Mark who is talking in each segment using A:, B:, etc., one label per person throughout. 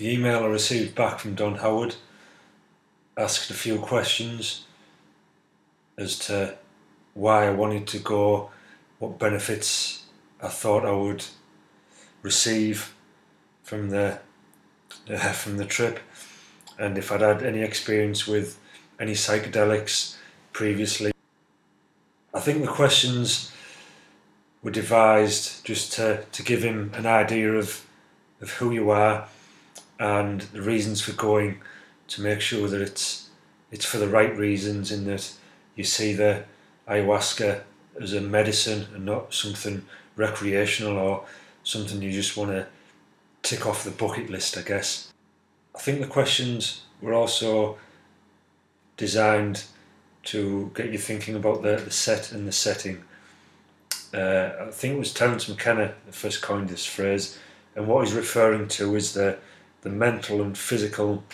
A: The email I received back from Don Howard asked a few questions as to why I wanted to go, what benefits I thought I would receive from the uh, from the trip, and if I'd had any experience with any psychedelics previously. I think the questions were devised just to, to give him an idea of of who you are and the reasons for going to make sure that it's it's for the right reasons in that you see the ayahuasca as a medicine and not something recreational or something you just want to tick off the bucket list, I guess. I think the questions were also designed to get you thinking about the, the set and the setting. Uh, I think it was Terence McKenna that first coined this phrase, and what he's referring to is the, the mental and physical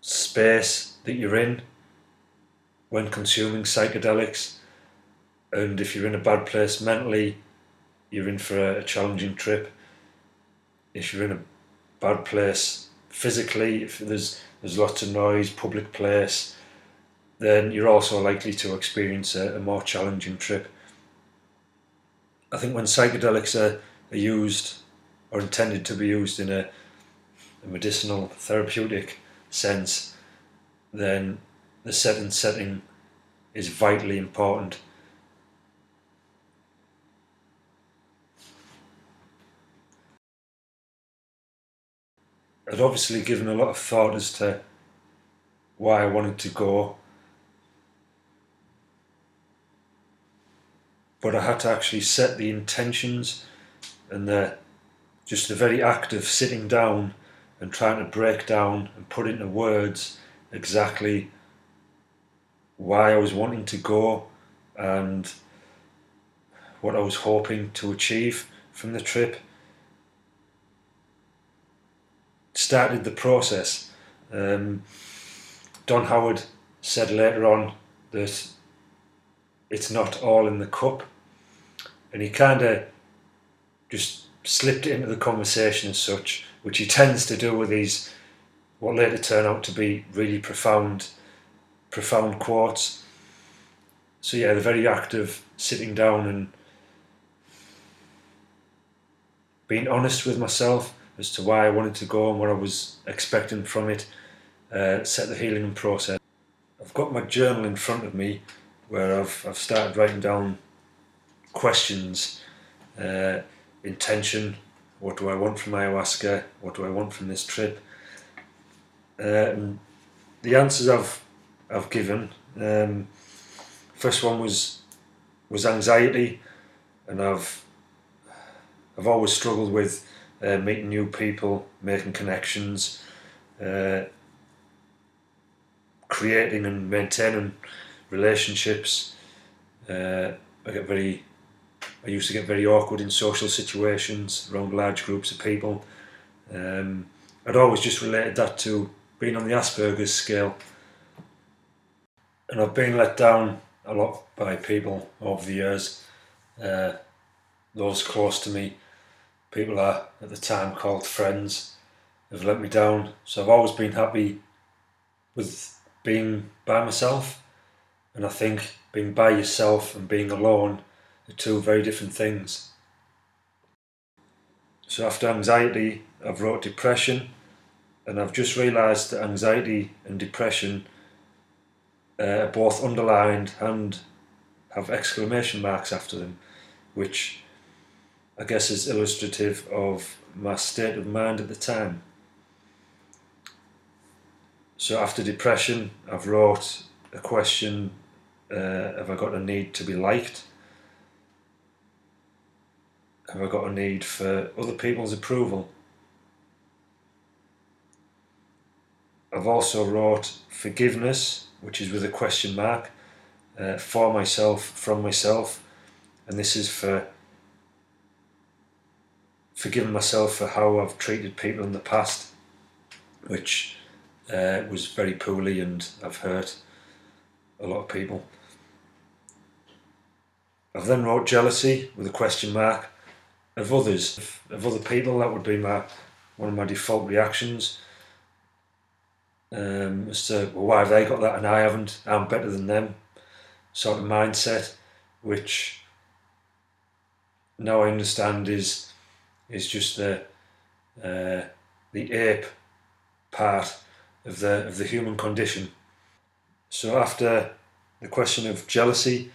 A: space that you're in when consuming psychedelics. And if you're in a bad place mentally, you're in for a, challenging trip. If you're in a bad place physically, if there's there's lots of noise, public place, then you're also likely to experience a, a more challenging trip. I think when psychedelics are, are used or intended to be used in a, a medicinal therapeutic sense, then the set and setting is vitally important. I'd obviously given a lot of thought as to why I wanted to go, but I had to actually set the intentions and the just the very act of sitting down and trying to break down and put into words exactly why I was wanting to go and what I was hoping to achieve from the trip. Started the process. Um, Don Howard said later on that it's not all in the cup, and he kind of just slipped it into the conversation as such, which he tends to do with these what later turn out to be really profound, profound quotes. So yeah, the very act of sitting down and being honest with myself as to why I wanted to go and what I was expecting from it, uh, set the healing process. I've got my journal in front of me where I've, I've started writing down questions, uh, intention, what do I want from ayahuasca, what do I want from this trip. Um, the answers I've I've given. Um, first one was was anxiety, and I've I've always struggled with uh, meeting new people, making connections, uh, creating and maintaining relationships. Uh, I get very, I used to get very awkward in social situations around large groups of people. Um, I'd always just related that to being on the Asperger's scale, and I've been let down a lot by people over the years. Uh, those close to me, people I at the time called friends, have let me down. So I've always been happy with being by myself and I think being by yourself and being alone are two very different things. So after anxiety, I've wrote depression, and I've just realised that anxiety and depression uh, are both underlined and have exclamation marks after them, which I guess is illustrative of my state of mind at the time. So after depression, I've wrote a question uh, have I got a need to be liked? Have I got a need for other people's approval? I've also wrote forgiveness, which is with a question mark, uh, for myself, from myself, and this is for forgiving myself for how I've treated people in the past, which uh, was very poorly and I've hurt a lot of people. I've then wrote jealousy with a question mark of others, of other people. That would be my one of my default reactions um, as to well, why have they got that and I haven't? I'm better than them, sort of mindset, which now I understand is is just the uh, the ape part of the of the human condition. So after the question of jealousy,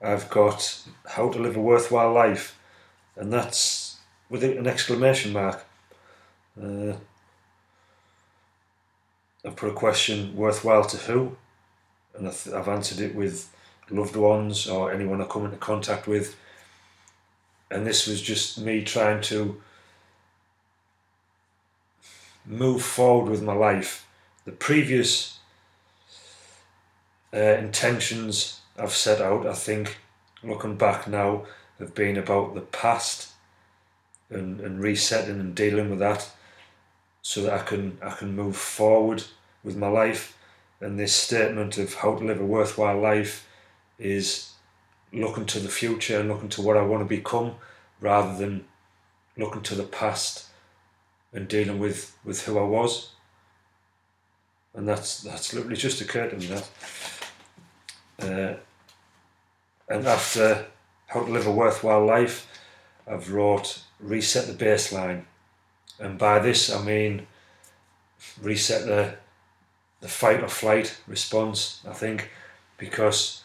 A: I've got how to live a worthwhile life, and that's with an exclamation mark. Uh, I've put a question worthwhile to who, and I've answered it with loved ones or anyone I come into contact with. And this was just me trying to move forward with my life. The previous uh, intentions I've set out, I think, looking back now, have been about the past and, and resetting and dealing with that so that I can I can move forward with my life. And this statement of how to live a worthwhile life is looking to the future and looking to what I want to become rather than looking to the past and dealing with, with who I was. And that's that's literally just occurred to me that. Uh, and after how to live a worthwhile life, I've wrote reset the baseline. And by this I mean reset the the fight or flight response, I think, because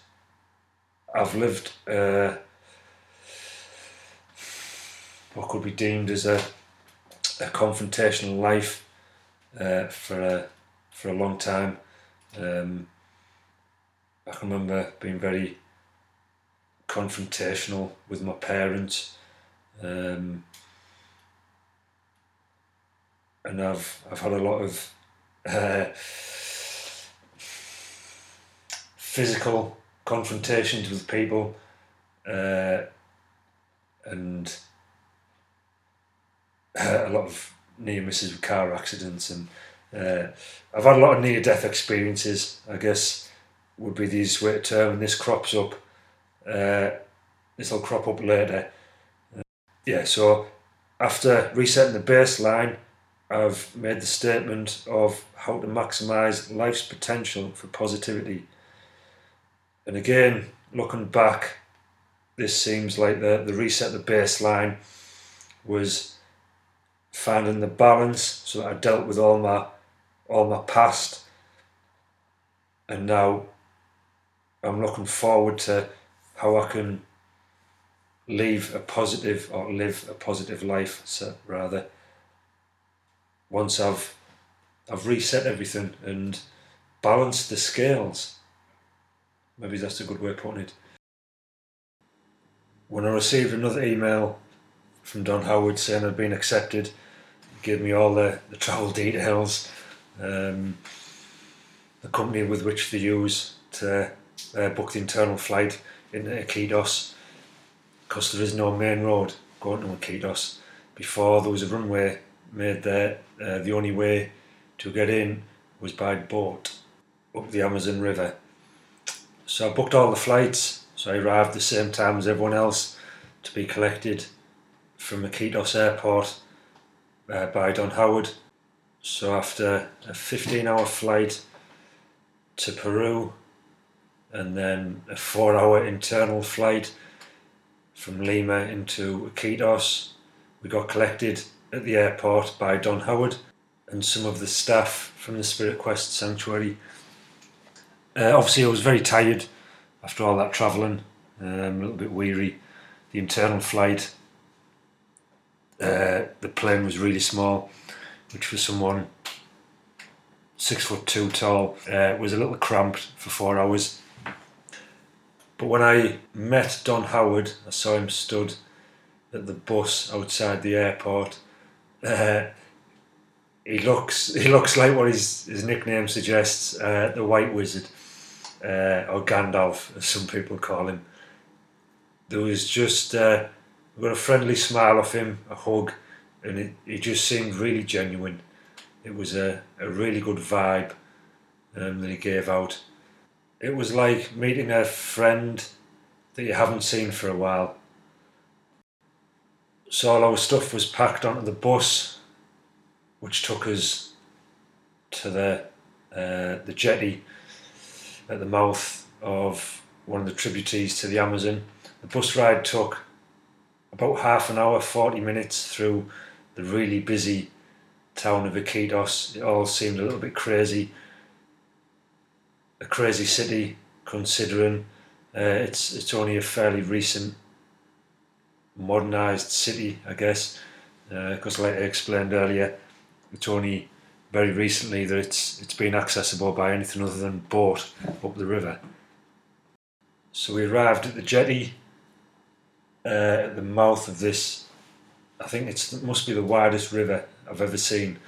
A: I've lived uh, what could be deemed as a, a confrontational life uh, for a for a long time. Um, I can remember being very confrontational with my parents, um, and I've I've had a lot of uh, physical confrontations with people uh, and uh, a lot of near misses with car accidents and uh, I've had a lot of near death experiences I guess would be the easiest way to term and this crops up uh, this will crop up later. Uh, yeah so after resetting the baseline I've made the statement of how to maximize life's potential for positivity. And again, looking back, this seems like the, the reset the baseline was finding the balance so that I dealt with all my all my past. And now I'm looking forward to how I can leave a positive or live a positive life so rather. Once I've I've reset everything and balanced the scales. Maybe that's a good way of putting it. When I received another email from Don Howard saying I'd been accepted, gave me all the, the travel details, um, the company with which they use to uh, book the internal flight into Iquitos, because there is no main road going to Iquitos. Before there was a runway made there, uh, the only way to get in was by boat up the Amazon River so I booked all the flights. So I arrived the same time as everyone else to be collected from Iquitos Airport uh, by Don Howard. So after a 15 hour flight to Peru and then a four hour internal flight from Lima into Iquitos, we got collected at the airport by Don Howard and some of the staff from the Spirit Quest Sanctuary uh, obviously, I was very tired after all that travelling, um, a little bit weary. The internal flight, uh, the plane was really small, which for someone six foot two tall uh, was a little cramped for four hours. But when I met Don Howard, I saw him stood at the bus outside the airport. Uh, he looks he looks like what his, his nickname suggests, uh, the White Wizard uh, or Gandalf, as some people call him. There was just uh, got a friendly smile off him, a hug, and it, it just seemed really genuine. It was a, a really good vibe um, that he gave out. It was like meeting a friend that you haven't seen for a while. So all our stuff was packed onto the bus, which took us to the uh, the jetty at the mouth of one of the tributaries to the Amazon. The bus ride took about half an hour, 40 minutes through the really busy town of Iquitos. It all seemed a little bit crazy. A crazy city, considering uh, it's it's only a fairly recent modernized city, I guess. Because, uh, like I explained earlier, it's only very recently that it's it's been accessible by anything other than boat up the river. So we arrived at the jetty uh, at the mouth of this. I think it must be the widest river I've ever seen,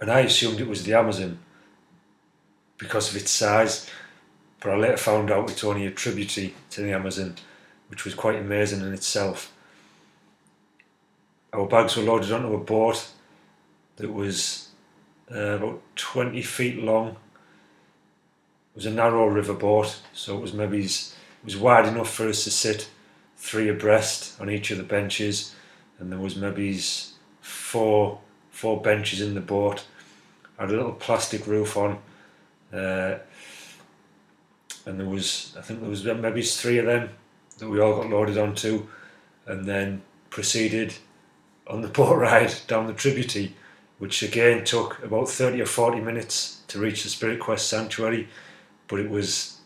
A: and I assumed it was the Amazon because of its size, but I later found out it's only a tributary to the Amazon, which was quite amazing in itself. Our bags were loaded onto a boat that was uh, about 20 feet long. It was a narrow river boat, so it was maybe it was wide enough for us to sit three abreast on each of the benches, and there was maybe four four benches in the boat. I Had a little plastic roof on, uh, and there was I think there was maybe three of them that we all got loaded onto, and then proceeded on the boat ride down the tributary, which again took about thirty or forty minutes to reach the Spirit Quest Sanctuary, but it was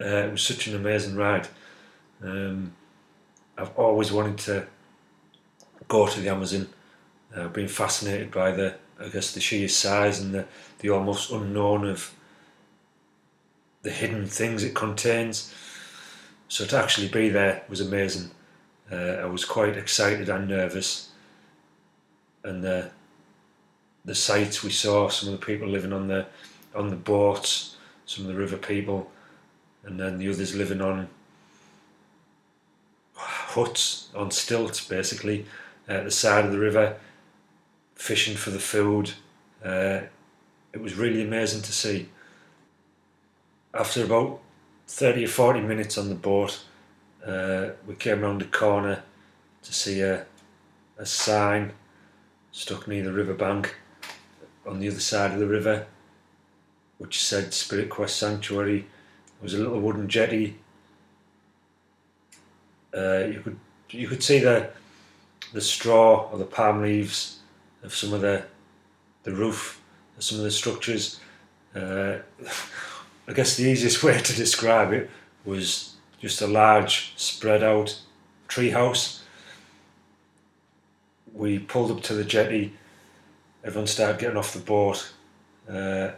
A: uh, it was such an amazing ride. Um, I've always wanted to go to the Amazon. I've been fascinated by the, I guess, the sheer size and the, the almost unknown of the hidden things it contains. So to actually be there was amazing. Uh, I was quite excited and nervous, and the the sights we saw, some of the people living on the on the boats, some of the river people, and then the others living on huts on stilts basically at the side of the river, fishing for the food. Uh, it was really amazing to see. After about 30 or 40 minutes on the boat, uh, we came round the corner to see a, a sign stuck near the riverbank on the other side of the river which said Spirit Quest Sanctuary. There was a little wooden jetty uh, you could you could see the the straw or the palm leaves of some of the the roof, of some of the structures. Uh, I guess the easiest way to describe it was just a large spread out tree house. We pulled up to the jetty. Everyone started getting off the boat. Uh,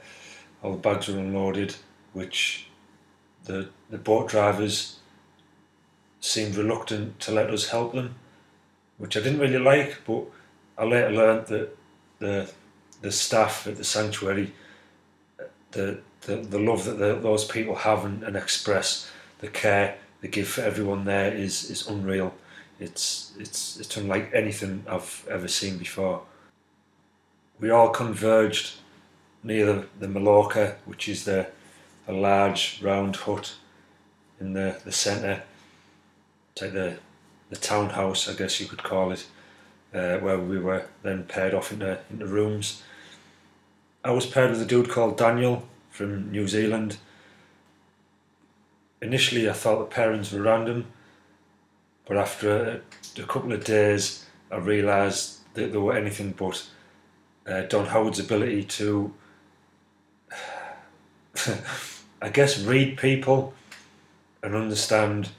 A: all the bags were unloaded, which the the boat drivers seemed reluctant to let us help them, which I didn't really like. But I later learned that the the staff at the sanctuary, the the, the love that the, those people have and, and express, the care they give for everyone there is is unreal. It's it's it's unlike anything I've ever seen before. We all converged near the, the Maloca, which is the a large round hut in the, the centre like the the townhouse, I guess you could call it, uh, where we were then paired off into into rooms. I was paired with a dude called Daniel from New Zealand. Initially, I thought the parents were random, but after a, a couple of days, I realised that they were anything but. Uh, Don Howard's ability to, I guess, read people and understand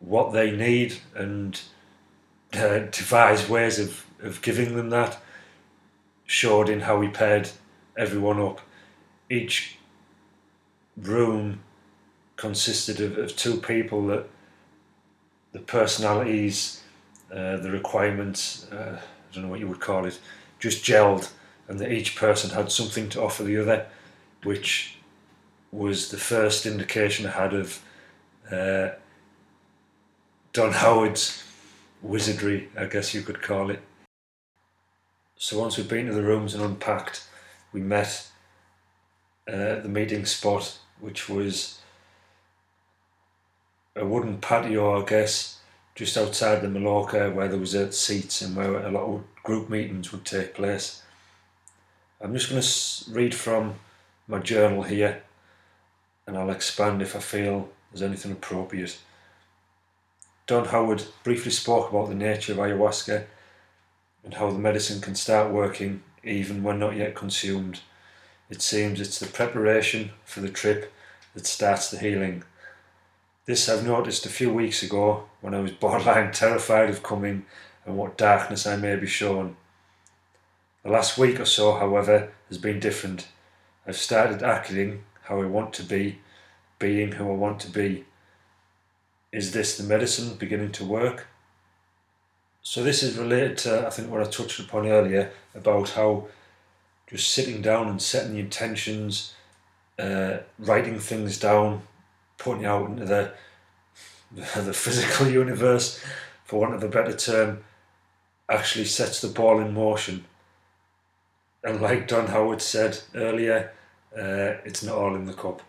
A: what they need and uh, devise ways of, of giving them that. Showed in how we paired everyone up. Each room consisted of, of two people that the personalities, uh, the requirements, uh, I don't know what you would call it, just gelled, and that each person had something to offer the other, which was the first indication I had of uh, Don Howard's wizardry, I guess you could call it. So once we'd been to the rooms and unpacked, we met uh, the meeting spot, which was a wooden patio, I guess, just outside the Maloca, where there was uh, seats and where a lot of group meetings would take place. I'm just going to read from my journal here and I'll expand if I feel there's anything appropriate. Don Howard briefly spoke about the nature of ayahuasca and how the medicine can start working even when not yet consumed. It seems it's the preparation for the trip that starts the healing. This I've noticed a few weeks ago when I was borderline terrified of coming and what darkness I may be shown. The last week or so, however, has been different. I've started acting how I want to be, being who I want to be. Is this the medicine beginning to work? So, this is related to, I think, what I touched upon earlier about how just sitting down and setting the intentions, uh, writing things down, putting it out into the, the physical universe, for want of a better term, actually sets the ball in motion. And like Don Howard said earlier, uh, it's not all in the cup.